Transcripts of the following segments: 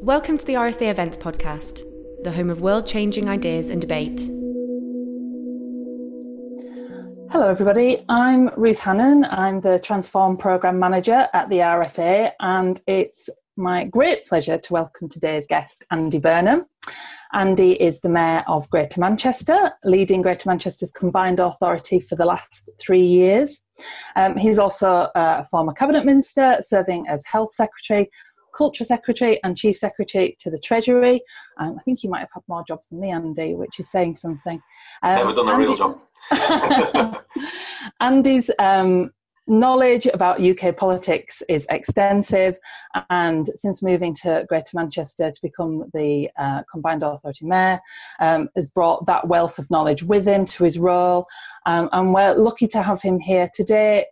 Welcome to the RSA Events Podcast, the home of world changing ideas and debate. Hello, everybody. I'm Ruth Hannon. I'm the Transform Programme Manager at the RSA, and it's my great pleasure to welcome today's guest, Andy Burnham. Andy is the Mayor of Greater Manchester, leading Greater Manchester's combined authority for the last three years. Um, he's also a former Cabinet Minister, serving as Health Secretary, Culture Secretary, and Chief Secretary to the Treasury. Um, I think you might have had more jobs than me, Andy, which is saying something. Um, Never done a Andy, real job. Andy's um, knowledge about UK politics is extensive, and since moving to Greater Manchester to become the uh, Combined Authority Mayor, um, has brought that wealth of knowledge with him to his role. Um, and we're lucky to have him here today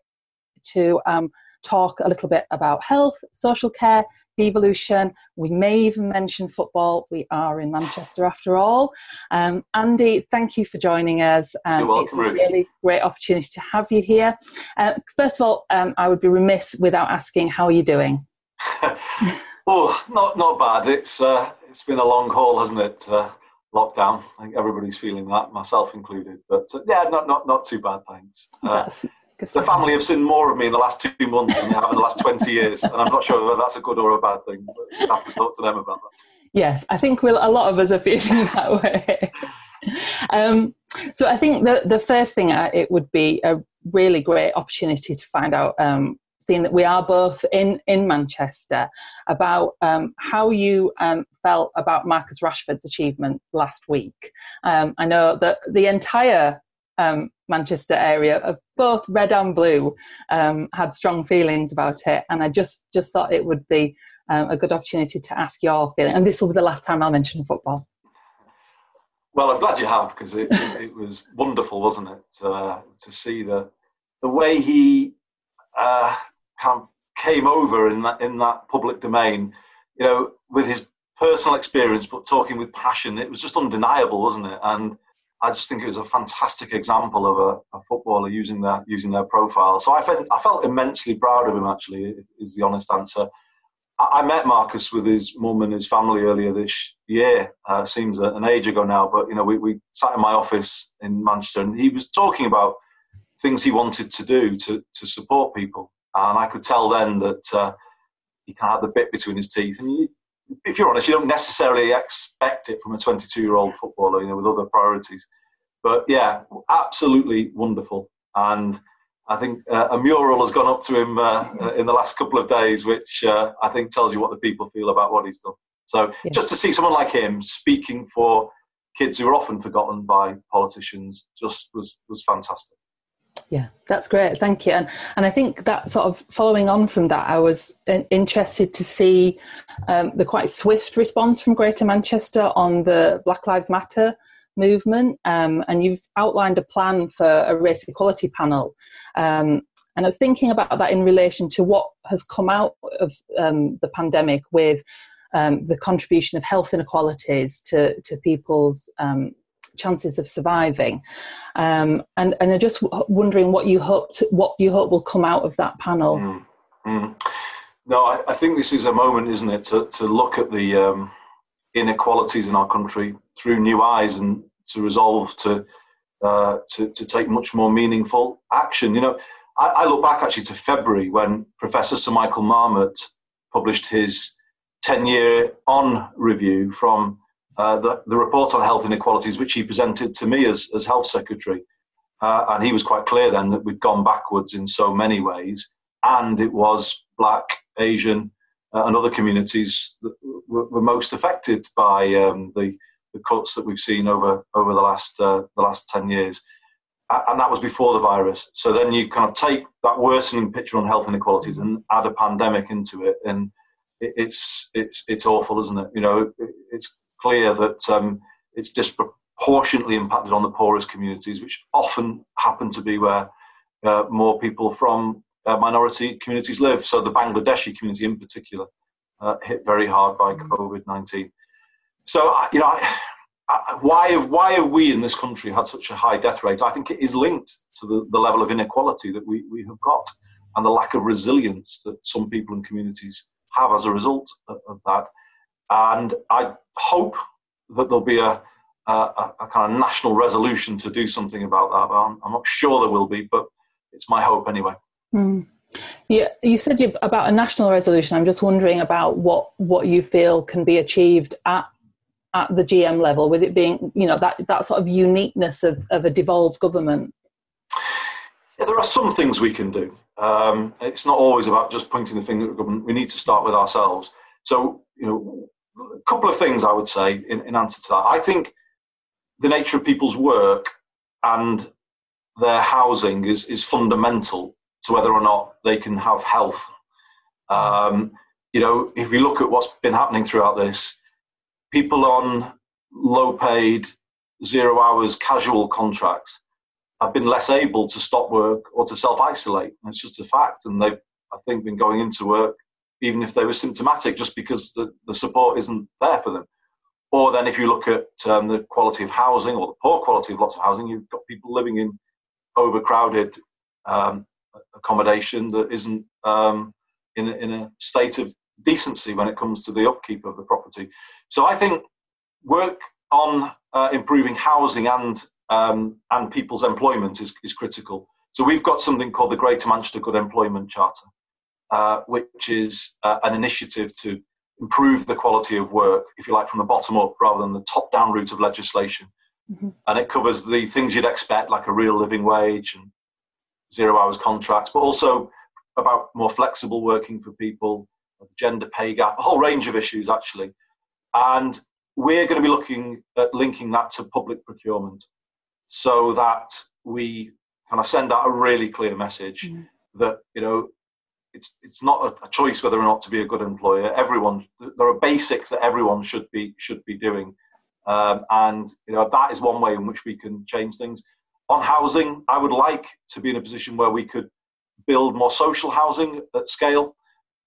to um, talk a little bit about health, social care, devolution. We may even mention football. We are in Manchester after all. Um, Andy, thank you for joining us. Um, You're welcome, it's a really great opportunity to have you here. Uh, first of all, um, I would be remiss without asking how are you doing? oh, not not bad. It's uh, it's been a long haul, hasn't it? Uh, lockdown. I think everybody's feeling that, myself included. But uh, yeah, not not not too bad. Thanks. The family have seen more of me in the last two months than they have in the last 20 years. And I'm not sure whether that's a good or a bad thing, but you have to talk to them about that. Yes, I think we'll, a lot of us are feeling that way. Um, so I think the, the first thing uh, it would be a really great opportunity to find out, um, seeing that we are both in, in Manchester, about um, how you um, felt about Marcus Rashford's achievement last week. Um, I know that the entire um, Manchester area of both red and blue um, had strong feelings about it, and I just just thought it would be um, a good opportunity to ask your feeling. And this will be the last time I'll mention football. Well, I'm glad you have because it, it was wonderful, wasn't it, uh, to see the the way he uh, came over in that in that public domain, you know, with his personal experience, but talking with passion. It was just undeniable, wasn't it? And I just think it was a fantastic example of a, a, footballer using their using their profile. So I felt I felt immensely proud of him. Actually, is the honest answer. I, I met Marcus with his mum and his family earlier this year. Uh, seems an age ago now, but you know we, we sat in my office in Manchester, and he was talking about things he wanted to do to to support people, and I could tell then that uh, he kind of had the bit between his teeth, and you, if you're honest, you don't necessarily expect it from a 22 year old footballer, you know, with other priorities. But yeah, absolutely wonderful. And I think uh, a mural has gone up to him uh, uh, in the last couple of days, which uh, I think tells you what the people feel about what he's done. So yeah. just to see someone like him speaking for kids who are often forgotten by politicians just was, was fantastic. Yeah, that's great. Thank you. And and I think that sort of following on from that, I was interested to see um, the quite swift response from Greater Manchester on the Black Lives Matter movement. Um, and you've outlined a plan for a race equality panel. Um, and I was thinking about that in relation to what has come out of um, the pandemic with um, the contribution of health inequalities to, to people's um, chances of surviving. Um, and and I'm just wondering what you hope to, what you hope will come out of that panel. Mm, mm. No, I, I, think this is a moment, isn't it, to to look at the um, inequalities in our country through new eyes and to resolve to uh, to, to take much more meaningful action. You know, I, I look back actually to February when Professor Sir Michael Marmot published his 10 year on review from uh, the, the, report on health inequalities, which he presented to me as, as health secretary. Uh, and he was quite clear then that we'd gone backwards in so many ways. And it was black, Asian, uh, and other communities that were, were most affected by um, the, the, cuts that we've seen over, over the, last, uh, the last 10 years. And that was before the virus. So then you kind of take that worsening picture on health inequalities and add a pandemic into it. And it's, it's, it's awful, isn't it? You know, it's clear that um, it's disproportionately impacted on the poorest communities, which often happen to be where uh, more people from uh, minority communities live. So the Bangladeshi community, in particular, uh, hit very hard by mm. COVID nineteen. So you know, I, I, why have why have we in this country had such a high death rate? I think it is linked to the, the level of inequality that we, we have got and the lack of resilience that some people and communities have as a result of, of that. and I hope that there'll be a, a, a, kind of national resolution to do something about that. But I'm, I'm not sure there will be, but it's my hope anyway. Mm. Yeah, you said you've, about a national resolution. I'm just wondering about what what you feel can be achieved at at the GM level, with it being you know that that sort of uniqueness of, of a devolved government. Yeah, there are some things we can do. Um, it's not always about just pointing the finger at the government. We need to start with ourselves. So you know, a couple of things I would say in, in answer to that. I think the nature of people's work and their housing is is fundamental to whether or not they can have health. Um, you know, if you look at what's been happening throughout this, people on low paid, zero hours, casual contracts have been less able to stop work or to self isolate. It's just a fact. And they've, I think, been going into work even if they were symptomatic just because the, the support isn't there for them. Or then if you look at um, the quality of housing or the poor quality of lots of housing, you've got people living in overcrowded um, accommodation that isn't um, in, a, in a state of decency when it comes to the upkeep of the property. So I think work on uh, improving housing and um, and people's employment is, is critical. So we've got something called the Greater Manchester Good Employment Charter, uh, which is uh, an initiative to improve the quality of work, if you like, from the bottom up rather than the top down route of legislation. Mm-hmm. And it covers the things you'd expect, like a real living wage and zero hours contracts, but also about more flexible working for people, gender pay gap, a whole range of issues actually. And we're going to be looking at linking that to public procurement so that we kind of send out a really clear message mm. that, you know, it's, it's not a, choice whether or not to be a good employer. Everyone, there are basics that everyone should be, should be doing. Um, and, you know, that is one way in which we can change things. On housing, I would like to be in a position where we could build more social housing at scale.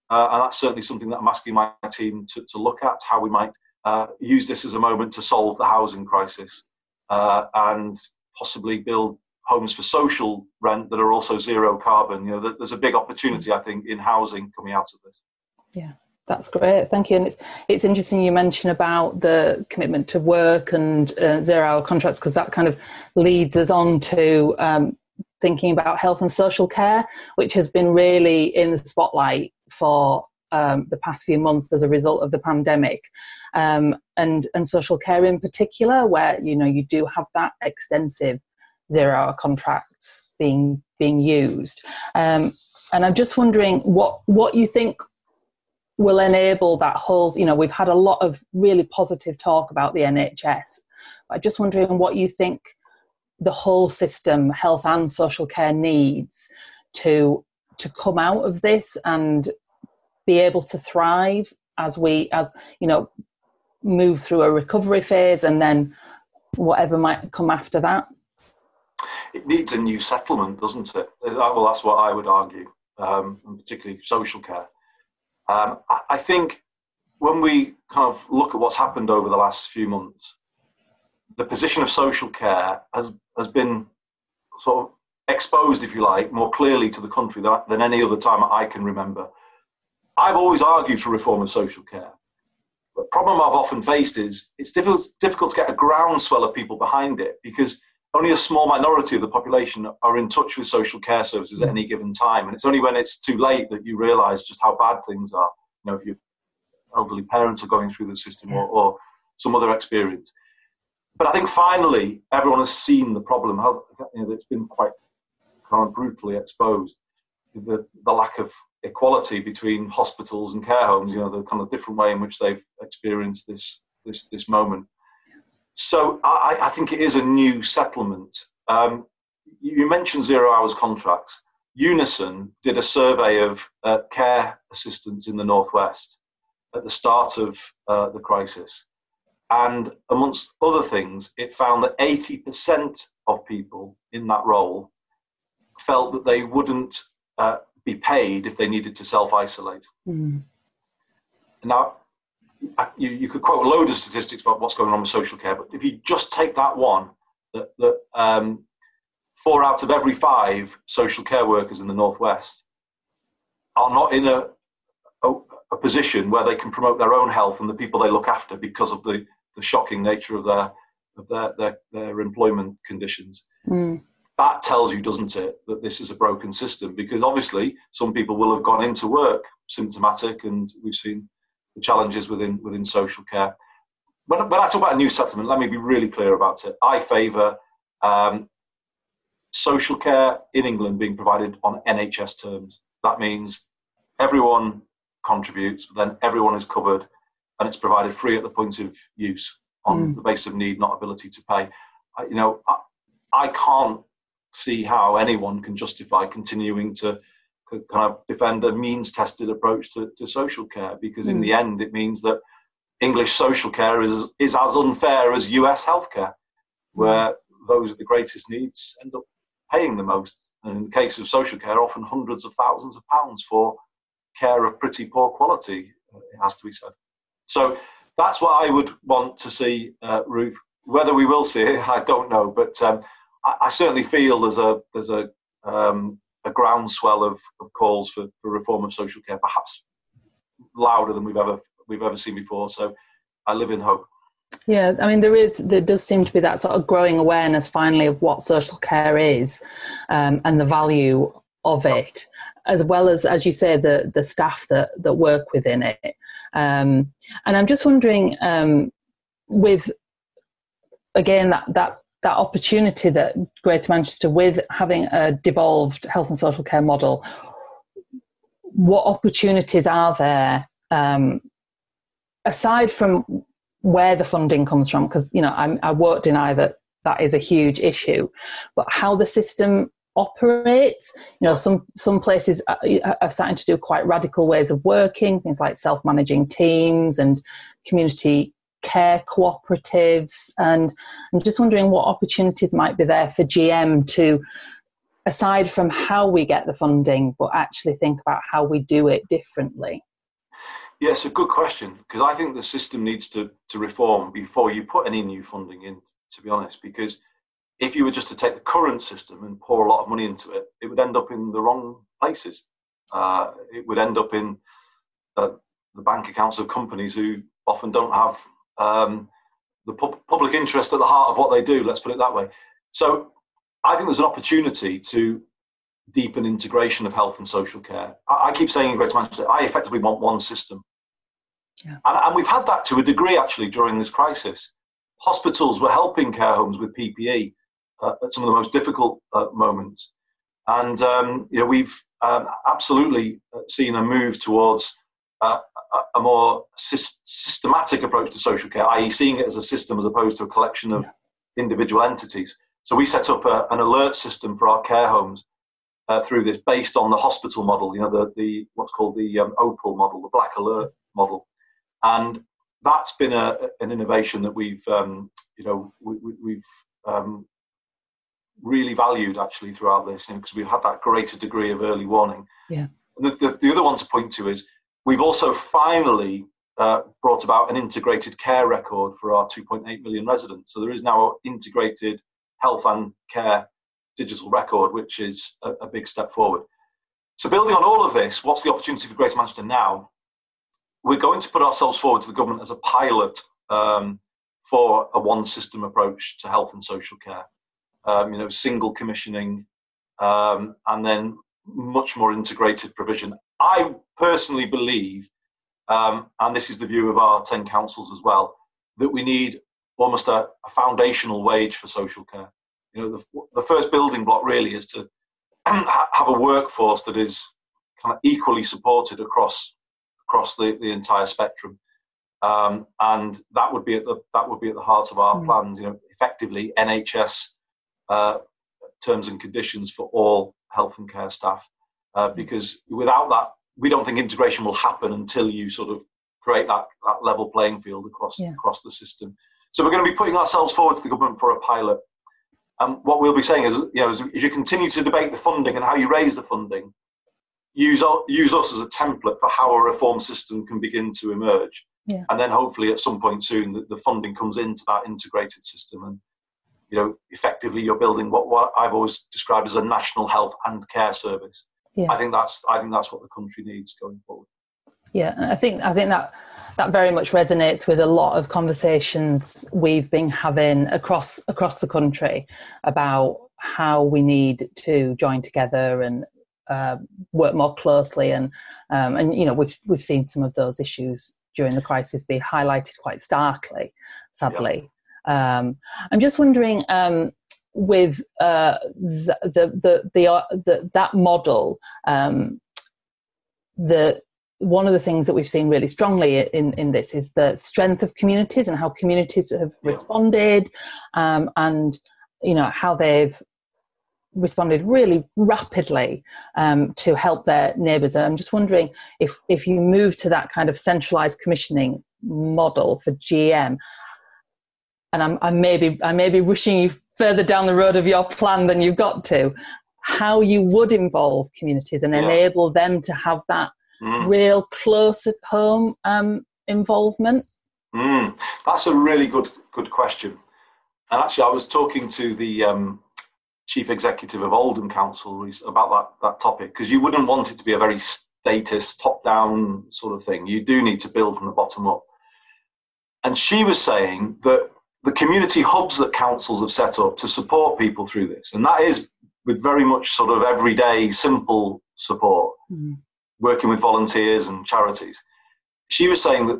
Uh, and that's certainly something that I'm asking my team to, to look at how we might uh, use this as a moment to solve the housing crisis uh, and possibly build homes for social rent that are also zero carbon. You know, there's a big opportunity, I think, in housing coming out of this. Yeah. That's great, thank you. And it's, it's interesting you mention about the commitment to work and uh, zero-hour contracts because that kind of leads us on to um, thinking about health and social care, which has been really in the spotlight for um, the past few months as a result of the pandemic, um, and and social care in particular, where you know you do have that extensive zero-hour contracts being being used. Um, and I'm just wondering what what you think will enable that whole. You know, we've had a lot of really positive talk about the NHS. I'm just wondering what you think the whole system, health and social care, needs to to come out of this and be able to thrive as we as you know move through a recovery phase and then whatever might come after that it needs a new settlement doesn't it well that's what i would argue um, and particularly social care um, I, think when we kind of look at what's happened over the last few months the position of social care has has been sort of exposed, if you like, more clearly to the country than, than any other time I can remember. I've always argued for reform of social care. The problem I've often faced is it's difficult, difficult to get a groundswell of people behind it because only a small minority of the population are in touch with social care services at hmm. any given time. And it's only when it's too late that you realise just how bad things are. You know, if your elderly parents are going through the system or, or some other experience but I think finally everyone has seen the problem. How you know, it's been quite kind of brutally exposed. The, the lack of equality between hospitals and care homes, you know, the kind of different way in which they've experienced this this this moment. So I, I think it is a new settlement. Um, you mentioned zero hours contracts. Unison did a survey of uh, care assistants in the northwest at the start of uh, the crisis, and amongst other things, it found that 80% of people in that role felt that they wouldn't uh, be paid if they needed to self isolate. Mm. Now, you, you, could quote a load of statistics about what's going on with social care, but if you just take that one, that, that um, four out of every five social care workers in the Northwest are not in a, a, a position where they can promote their own health and the people they look after because of the, the shocking nature of their of their, their, their employment conditions. Mm. That tells you, doesn't it, that this is a broken system? Because obviously, some people will have gone into work symptomatic, and we've seen the challenges within within social care. When, when I talk about a new settlement, let me be really clear about it. I favour um, social care in England being provided on NHS terms. That means everyone contributes, but then everyone is covered and it's provided free at the point of use on mm. the basis of need, not ability to pay. you know, I, I can't see how anyone can justify continuing to kind of defend a means tested approach to, to social care because in mm. the end it means that English social care is, is as unfair as US healthcare, where those with the greatest needs end up paying the most. And in the case of social care, often hundreds of thousands of pounds for care of pretty poor quality, it has to be said. So that's what I would want to see, uh, Ruth. Whether we will see it, I don't know, but um, I, I, certainly feel there's a there's a um, a groundswell of, of calls for, for reform of social care, perhaps louder than we've ever we've ever seen before. So I live in hope. Yeah, I mean, there is, there does seem to be that sort of growing awareness finally of what social care is um, and the value of it, as well as, as you say, the the staff that that work within it. Um, and I'm just wondering, um, with again that that that opportunity that Greater Manchester, with having a devolved health and social care model, what opportunities are there um, aside from where the funding comes from, because you know I'm, I won't deny that that is a huge issue, but how the system operates. You know, some some places are starting to do quite radical ways of working, things like self-managing teams and community care cooperatives. And I'm just wondering what opportunities might be there for GM to, aside from how we get the funding, but actually think about how we do it differently. Yes, a good question because I think the system needs to, to reform before you put any new funding in, to be honest. Because if you were just to take the current system and pour a lot of money into it, it would end up in the wrong places. Uh, it would end up in uh, the bank accounts of companies who often don't have um, the pu- public interest at the heart of what they do, let's put it that way. So I think there's an opportunity to deepen integration of health and social care. I, I keep saying in Greater Manchester, I effectively want one system. Yeah. And, and, we've had that to a degree actually during this crisis. Hospitals were helping care homes with PPE uh, at some of the most difficult uh, moments. And um, you know, we've um, absolutely seen a move towards uh, a, more systematic approach to social care, i.e., seeing it as a system as opposed to a collection of yeah. individual entities. So we set up a, an alert system for our care homes uh, through this, based on the hospital model. You know, the, the what's called the um, OPEL model, the Black Alert model, and that's been a, an innovation that we've um, you know we, have um, really valued actually throughout this because you know, we've had that greater degree of early warning. Yeah. The, the, the, other one to point to is we've also finally uh, brought about an integrated care record for our 2.8 million residents. So there is now an integrated health and care digital record, which is a, a big step forward. So, building on all of this, what's the opportunity for Greater Manchester now? We're going to put ourselves forward to the government as a pilot um, for a one system approach to health and social care. Um, you know, single commissioning, um, and then much more integrated provision. I personally believe, um, and this is the view of our 10 councils as well, that we need almost a, a foundational wage for social care. You know, the, the first building block really is to have a workforce that is kind of equally supported across across the, the entire spectrum. Um, and that would be at the that would be at the heart of our mm. plans. You know, effectively NHS uh, terms and conditions for all health and care staff, uh, because without that, we don't think integration will happen until you sort of create that, that level playing field across yeah. across the system. So we're going to be putting ourselves forward to the government for a pilot. And what we'll be saying is, you know, as, as you continue to debate the funding and how you raise the funding, use use us as a template for how a reform system can begin to emerge. Yeah. And then hopefully at some point soon the, the funding comes into that integrated system and you know effectively you're building what, what I've always described as a national health and care service. Yeah. I think that's I think that's what the country needs going forward. Yeah, I think I think that that very much resonates with a lot of conversations we've been having across across the country about how we need to join together and uh, work more closely and um, and you know we've we've seen some of those issues during the crisis be highlighted quite starkly sadly yeah. um, i'm just wondering um, with uh, the, the, the, the, uh, the, that model um, the one of the things that we've seen really strongly in, in this is the strength of communities and how communities have responded um, and you know how they've responded really rapidly um, to help their neighbours. And I'm just wondering if if you move to that kind of centralised commissioning model for GM, and I'm, I may be I may be wishing you further down the road of your plan than you've got to, how you would involve communities and yeah. enable them to have that mm. real close at home um, involvement. Mm. That's a really good good question. And actually, I was talking to the um, chief executive of Oldham Council about that, that topic because you wouldn't want it to be a very statist, top down sort of thing. You do need to build from the bottom up. And she was saying that the community hubs that councils have set up to support people through this, and that is with very much sort of everyday, simple support, mm-hmm. working with volunteers and charities. She was saying that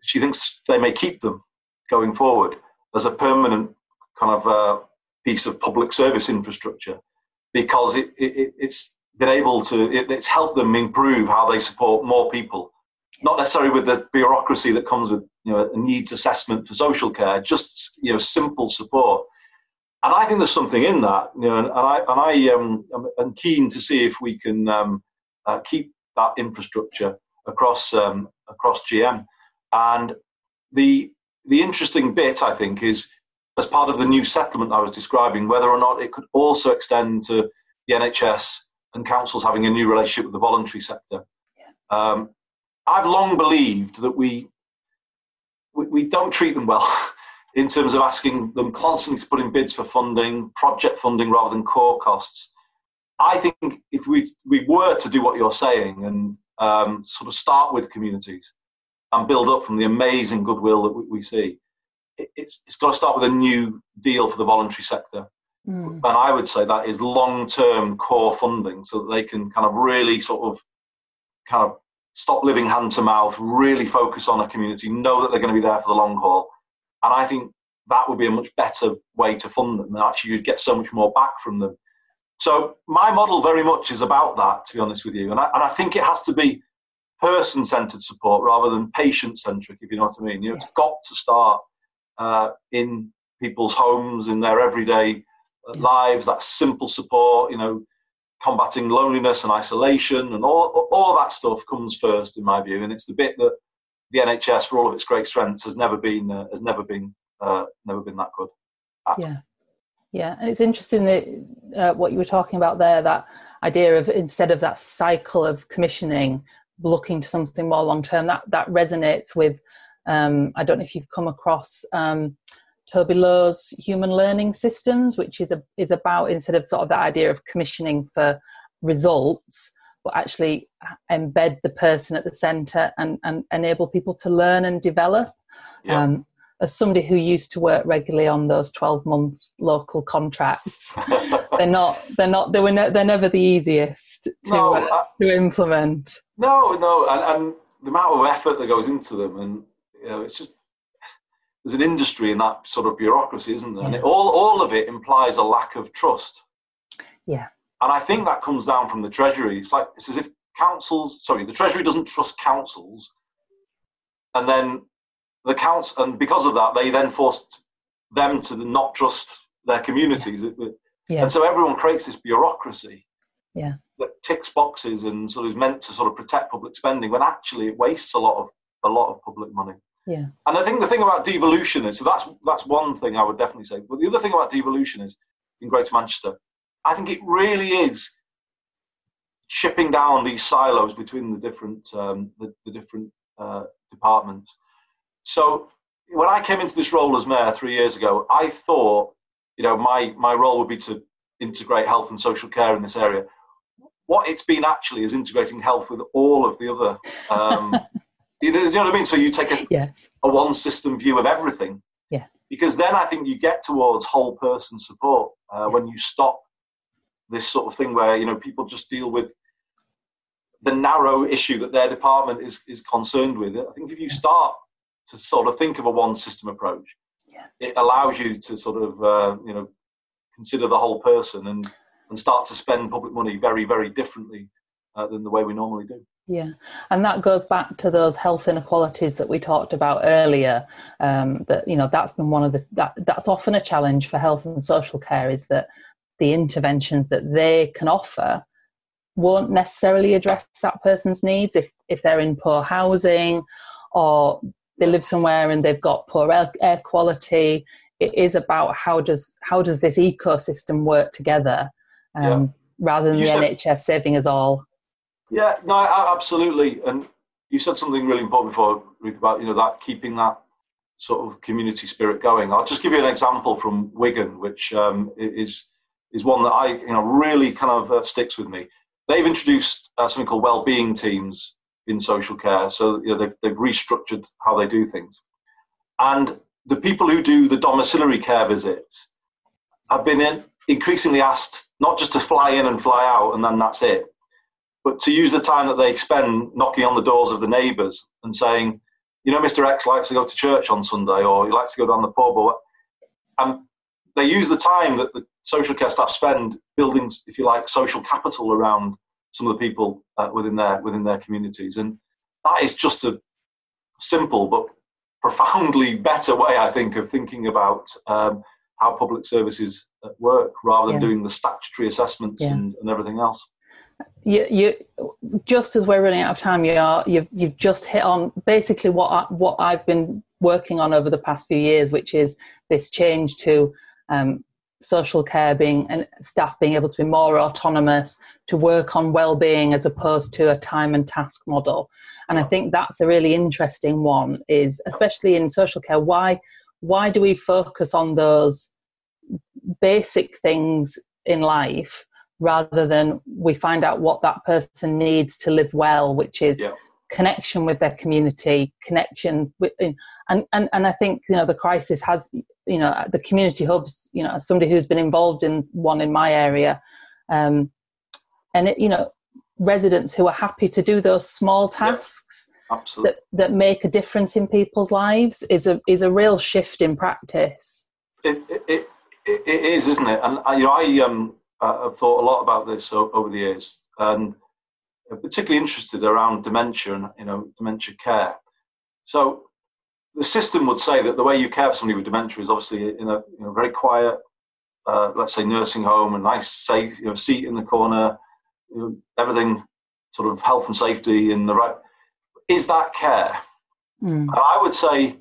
she thinks they may keep them going forward as a permanent kind of uh, piece of public service infrastructure because it, it, it's been able to, it, it's helped them improve how they support more people. Not necessarily with the bureaucracy that comes with you know, a needs assessment for social care, just you know, simple support. And I think there's something in that, you know, and I, and I um, am keen to see if we can um, uh, keep that infrastructure across um, across GM. And the the interesting bit, I think, is as part of the new settlement I was describing, whether or not it could also extend to the NHS and councils having a new relationship with the voluntary sector. Um, I've long believed that we, we, we don't treat them well in terms of asking them constantly to put in bids for funding, project funding rather than core costs. I think if we we were to do what you're saying and um, sort of start with communities and build up from the amazing goodwill that we, we see, it's, it's got to start with a new deal for the voluntary sector. Mm. And I would say that is long term core funding so that they can kind of really sort of kind of stop living hand to mouth, really focus on a community, know that they're going to be there for the long haul. And I think that would be a much better way to fund them. And actually, you'd get so much more back from them. So my model very much is about that, to be honest with you. And I, and I think it has to be person centered support rather than patient centric, if you know what I mean. You know, yes. it's got to start uh, in people's homes, in their everyday uh, lives, that simple support, you know, combating loneliness and isolation and all, all that stuff comes first in my view. And it's the bit that the NHS, for all of its great strengths, has never been, uh, has never been, uh, never been that good at. Yeah. Yeah, and it's interesting that uh, what you were talking about there, that idea of instead of that cycle of commissioning, looking to something more long term, that, that resonates with um, I don't know if you've come across um, Toby Lowe's human learning systems, which is a, is about instead of sort of that idea of commissioning for results, but actually embed the person at the centre and, and enable people to learn and develop. Yeah. Um, as somebody who used to work regularly on those 12 month local contracts they're not they're not they were ne- they're never the easiest to, no, uh, to implement no no and, and, the amount of effort that goes into them and you know, it's just there's an industry in that sort of bureaucracy, isn't there? Yeah. And it, all all of it implies a lack of trust. Yeah. And I think that comes down from the treasury. It's like it's as if councils, sorry, the treasury doesn't trust councils, and then the council, and because of that, they then forced them to not trust their communities. Yeah. yeah. And so everyone creates this bureaucracy. Yeah. That ticks boxes and sort of is meant to sort of protect public spending when actually it wastes a lot of a lot of public money. Yeah. And I think the thing about devolution is so that's that's one thing I would definitely say. But the other thing about devolution is in Greater Manchester, I think it really is chipping down these silos between the different um, the, the, different uh, departments. So when I came into this role as mayor three years ago, I thought you know my my role would be to integrate health and social care in this area. what it's been actually is integrating health with all of the other. Um, you, know, you know what I mean? So you take a, yes. a one system view of everything. Yeah. Because then I think you get towards whole person support uh, when you stop this sort of thing where you know people just deal with the narrow issue that their department is is concerned with. I think if you start to sort of think of a one system approach, yeah. it allows you to sort of uh, you know consider the whole person and and start to spend public money very very differently uh, than the way we normally do. Yeah, and that goes back to those health inequalities that we talked about earlier. Um, that you know that's been one of the that that's often a challenge for health and social care is that the interventions that they can offer won't necessarily address that person's needs if if they're in poor housing or they live somewhere and they've got poor air, quality it is about how does how does this ecosystem work together um, yeah. rather than you the said, nhs saving us all yeah no absolutely and you said something really important before ruth about you know that keeping that sort of community spirit going i'll just give you an example from wigan which um, is is one that i you know really kind of uh, sticks with me they've introduced uh, something called well-being teams in social care. So you know, they've, they've restructured how they do things. And the people who do the domiciliary care visits have been in, increasingly asked not just to fly in and fly out and then that's it, but to use the time that they spend knocking on the doors of the neighbours and saying, you know, Mr. X likes to go to church on Sunday or he likes to go down the pub or and they use the time that the social care staff spend building, if you like, social capital around some of the people uh, within their within their communities, and that is just a simple but profoundly better way, I think, of thinking about um, how public services uh, work, rather than yeah. doing the statutory assessments yeah. and, and, everything else. You, you, just as we're running out of time, you are you've you've just hit on basically what I, what I've been working on over the past few years, which is this change to um, social care being and staff being able to be more autonomous to work on well-being as opposed to a time and task model. And i think that's a really interesting one is especially in social care why why do we focus on those basic things in life rather than we find out what that person needs to live well which is yeah. connection with their community connection with and, and and i think you know the crisis has you know the community hubs you know somebody who's been involved in one in my area um, and it, you know residents who are happy to do those small tasks that, that make a difference in people's lives is a is a real shift in practice. It it, it, it is isn't it? And you know i um i've thought a lot about this over the years and I'm particularly interested around dementia and you know dementia care so the system would say that the way you care for somebody with dementia is obviously in a you know, very quiet, uh, let's say, nursing home, a nice, safe you know, seat in the corner, you know, everything sort of health and safety in the right. Is that care? Mm. I would say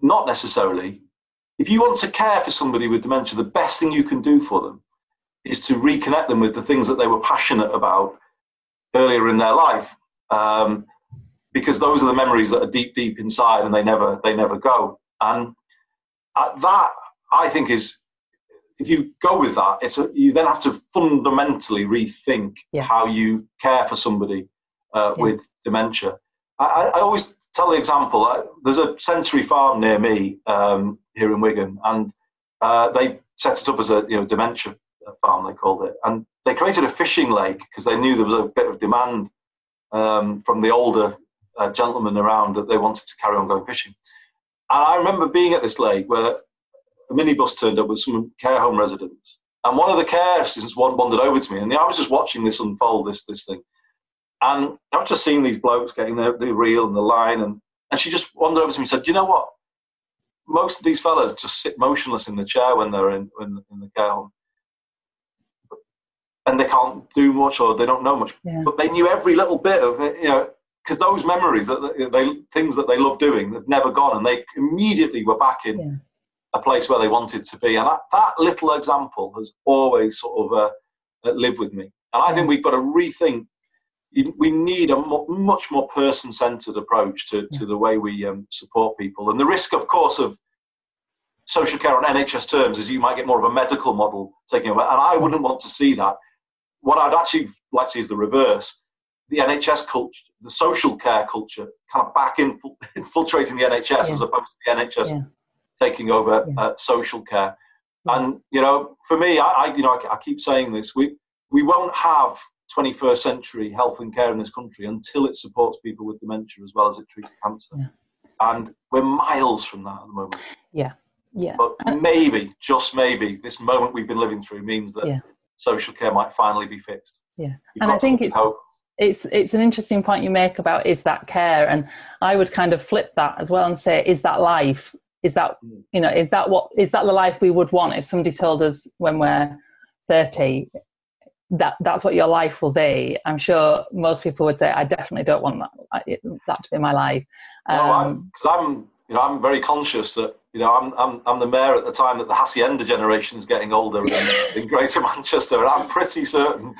not necessarily. If you want to care for somebody with dementia, the best thing you can do for them is to reconnect them with the things that they were passionate about earlier in their life. Um, because those are the memories that are deep, deep inside, and they never they never go. And that I think is if you go with that, it's a, you then have to fundamentally rethink yeah. how you care for somebody uh, yeah. with dementia. I, I, always tell the example. Uh, there's a sensory farm near me um, here in Wigan, and uh, they set it up as a you know dementia farm. They called it, and they created a fishing lake because they knew there was a bit of demand um, from the older uh, gentlemen around that they wanted to carry on going fishing. And I remember being at this lake where a minibus turned up with some care home residents. And one of the care assistants wandered over to me, and I was just watching this unfold, this this thing. And I was just seeing these blokes getting the, the reel and the line, and, and she just wandered over to me and said, Do you know what? Most of these fellas just sit motionless in the chair when they're in, in, in the care home. And they can't do much or they don't know much. Yeah. But they knew every little bit of it, you know, because those memories that they things that they love doing have never gone, and they immediately were back in yeah. a place where they wanted to be. And that, that little example has always sort of uh, lived with me. And I think we've got to rethink. We need a much more person-centered approach to, to the way we um, support people. And the risk, of course, of social care on NHS terms is you might get more of a medical model taking over. And I wouldn't want to see that. What I'd actually like to see is the reverse. The NHS culture, the social care culture, kind of back in, infiltrating the NHS yeah. as opposed to the NHS yeah. taking over yeah. uh, social care. And you know, for me, I, I you know I, I, keep saying this: we we won't have 21st century health and care in this country until it supports people with dementia as well as it treats cancer. And we're miles from that at the moment. Yeah, yeah. But maybe, just maybe, this moment we've been living through means that. Social care might finally be fixed. Yeah, and I think it's hope. it's it's an interesting point you make about is that care, and I would kind of flip that as well and say, is that life? Is that mm. you know is that what is that the life we would want if somebody told us when we're thirty that that's what your life will be. I'm sure most people would say, I definitely don't want that that to be my life. Um, because I'm, I'm, you know, I'm very conscious that you know I'm, I'm I'm the mayor at the time that the hacienda generation is getting older in, in Greater Manchester, and I'm pretty certain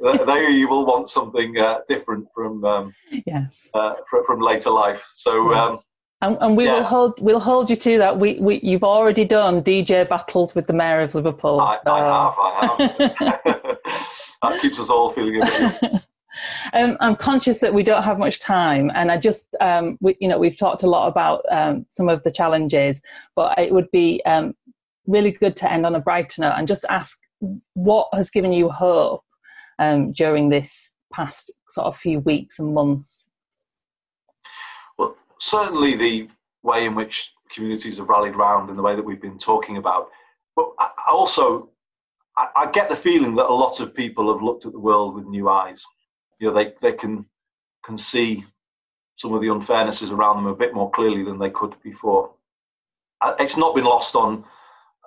that they will want something uh, different from um, yes uh, from later life. So. Um, and, and, we yeah. will hold we'll hold you to that. We, we you've already done DJ battles with the mayor of Liverpool. I, so. I have, I have. that keeps us all feeling a bit. Um, I'm conscious that we don't have much time, and I just, um, we, you know, we've talked a lot about um, some of the challenges, but it would be um, really good to end on a brighter note and just ask what has given you hope um, during this past sort of few weeks and months Well, certainly the way in which communities have rallied round and the way that we've been talking about. But I also, I, I get the feeling that a lot of people have looked at the world with new eyes. You know, they, they can, can see some of the unfairnesses around them a bit more clearly than they could before. Uh, it's not been lost on,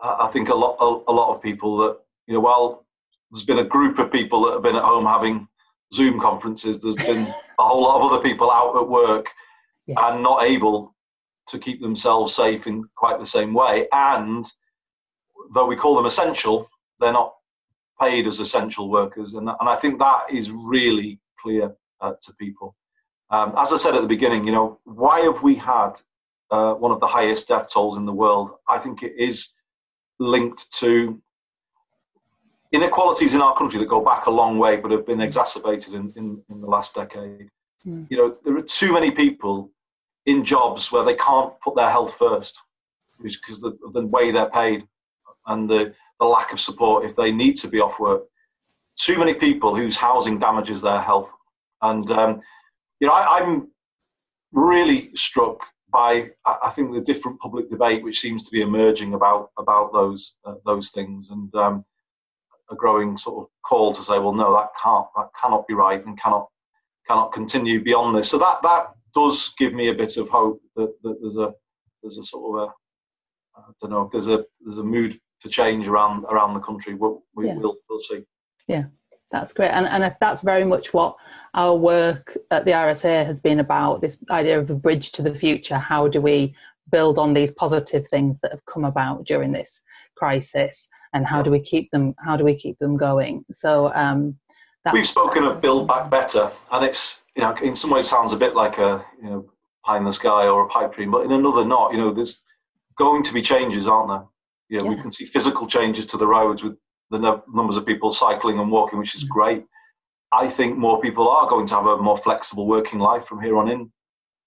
uh, I think, a lot, a, a lot of people that, you know, while there's been a group of people that have been at home having Zoom conferences, there's been a whole lot of other people out at work yeah. and not able to keep themselves safe in quite the same way. And though we call them essential, they're not paid as essential workers. And, and I think that is really clear uh, to people. Um, as I said at the beginning, you know, why have we had uh, one of the highest death tolls in the world? I think it is linked to inequalities in our country that go back a long way but have been exacerbated in, in, in the last decade. Mm. You know, there are too many people in jobs where they can't put their health first because of the, the way they're paid and the, the lack of support if they need to be off work. Too many people whose housing damages their health. And, um, you know, I, am really struck by, I think, the different public debate which seems to be emerging about, about those, uh, those things. And um, a growing sort of call to say, well, no, that can't, that cannot be right and cannot, cannot continue beyond this. So that, that does give me a bit of hope that, that there's a there's a sort of a I don't know there's a there's a mood to change around around the country. We'll, we, yeah. will we'll see. Yeah, that's great, and and that's very much what our work at the RSA has been about. This idea of a bridge to the future. How do we build on these positive things that have come about during this crisis, and how do we keep them? How do we keep them going? So. Um, We've spoken of build back better, and it's you know, in some ways sounds a bit like a you know pie in the sky or a pipe dream, but in another not. You know, there's going to be changes, aren't there? You know, yeah. we can see physical changes to the roads with the numbers of people cycling and walking, which is mm. great. I think more people are going to have a more flexible working life from here on in.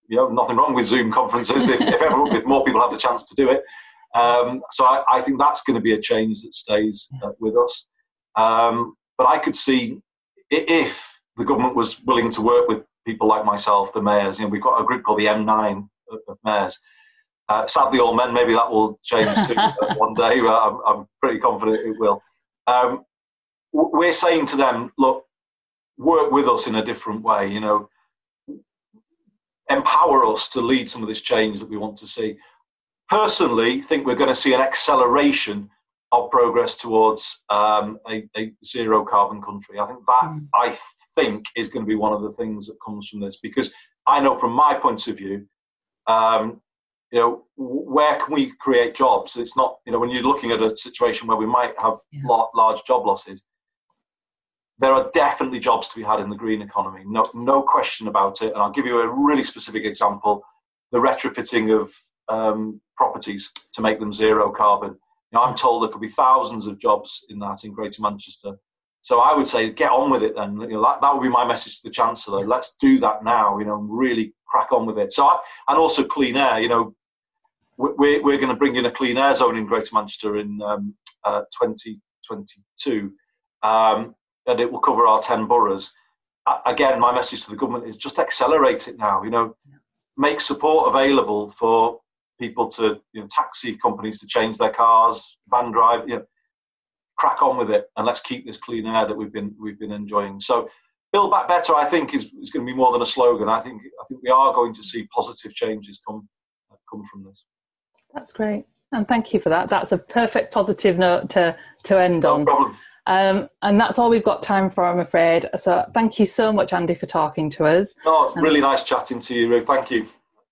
You know, nothing wrong with Zoom conferences if, if, everyone, if more people have the chance to do it. Um, so I, I, think that's going to be a change that stays uh, with us. Um, but I could see if the government was willing to work with people like myself, the mayors. You know, we've got a group called the M9 of, mayors. Uh, sadly, all men. Maybe that will change too one day. But I'm, I'm, pretty confident it will. Um, we're saying to them, look, work with us in a different way. You know, empower us to lead some of this change that we want to see. Personally, think we're going to see an acceleration of progress towards um, a, a, zero carbon country. I think that mm. I think is going to be one of the things that comes from this because I know from my point of view, um, you know, where can we create jobs? It's not, you know, when you're looking at a situation where we might have yeah. large job losses, there are definitely jobs to be had in the green economy. No, no question about it. And I'll give you a really specific example: the retrofitting of um, properties to make them zero carbon. You know, I'm told there could be thousands of jobs in that in Greater Manchester So I would say get on with it then. You know, that, that would be my message to the Chancellor. Let's do that now, you know, really crack on with it. So, I, and also clean air, you know, we're, we're going to bring in a clean air zone in Greater Manchester in um, uh, 2022, um, and it will cover our 10 boroughs. Again, my message to the government is just accelerate it now, you know, make support available for people to, you know, taxi companies to change their cars, van drive, you know, crack on with it, and let's keep this clean air that we've been we've been enjoying. So, build back better, I think, is, is going to be more than a slogan. I think I think we are going to see positive changes come come from this. That's great, and thank you for that. That's a perfect positive note to to end no on. Problem. Um, and that's all we've got time for, I'm afraid. So thank you so much, Andy, for talking to us. Oh, really nice chatting to you, Ruth. Thank you.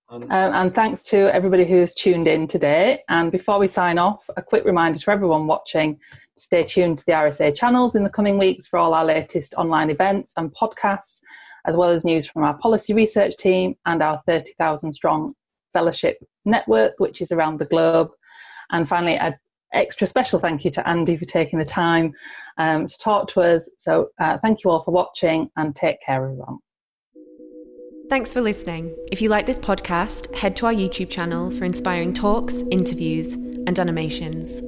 Um, and thanks to everybody who's tuned in today. And before we sign off, a quick reminder to everyone watching stay tuned to the RSA channels in the coming weeks for all our latest online events and podcasts, as well as news from our policy research team and our 30,000 strong fellowship network, which is around the globe. And finally, an extra special thank you to Andy for taking the time um, to talk to us. So, uh, thank you all for watching and take care, everyone. Thanks for listening. If you like this podcast, head to our YouTube channel for inspiring talks, interviews, and animations.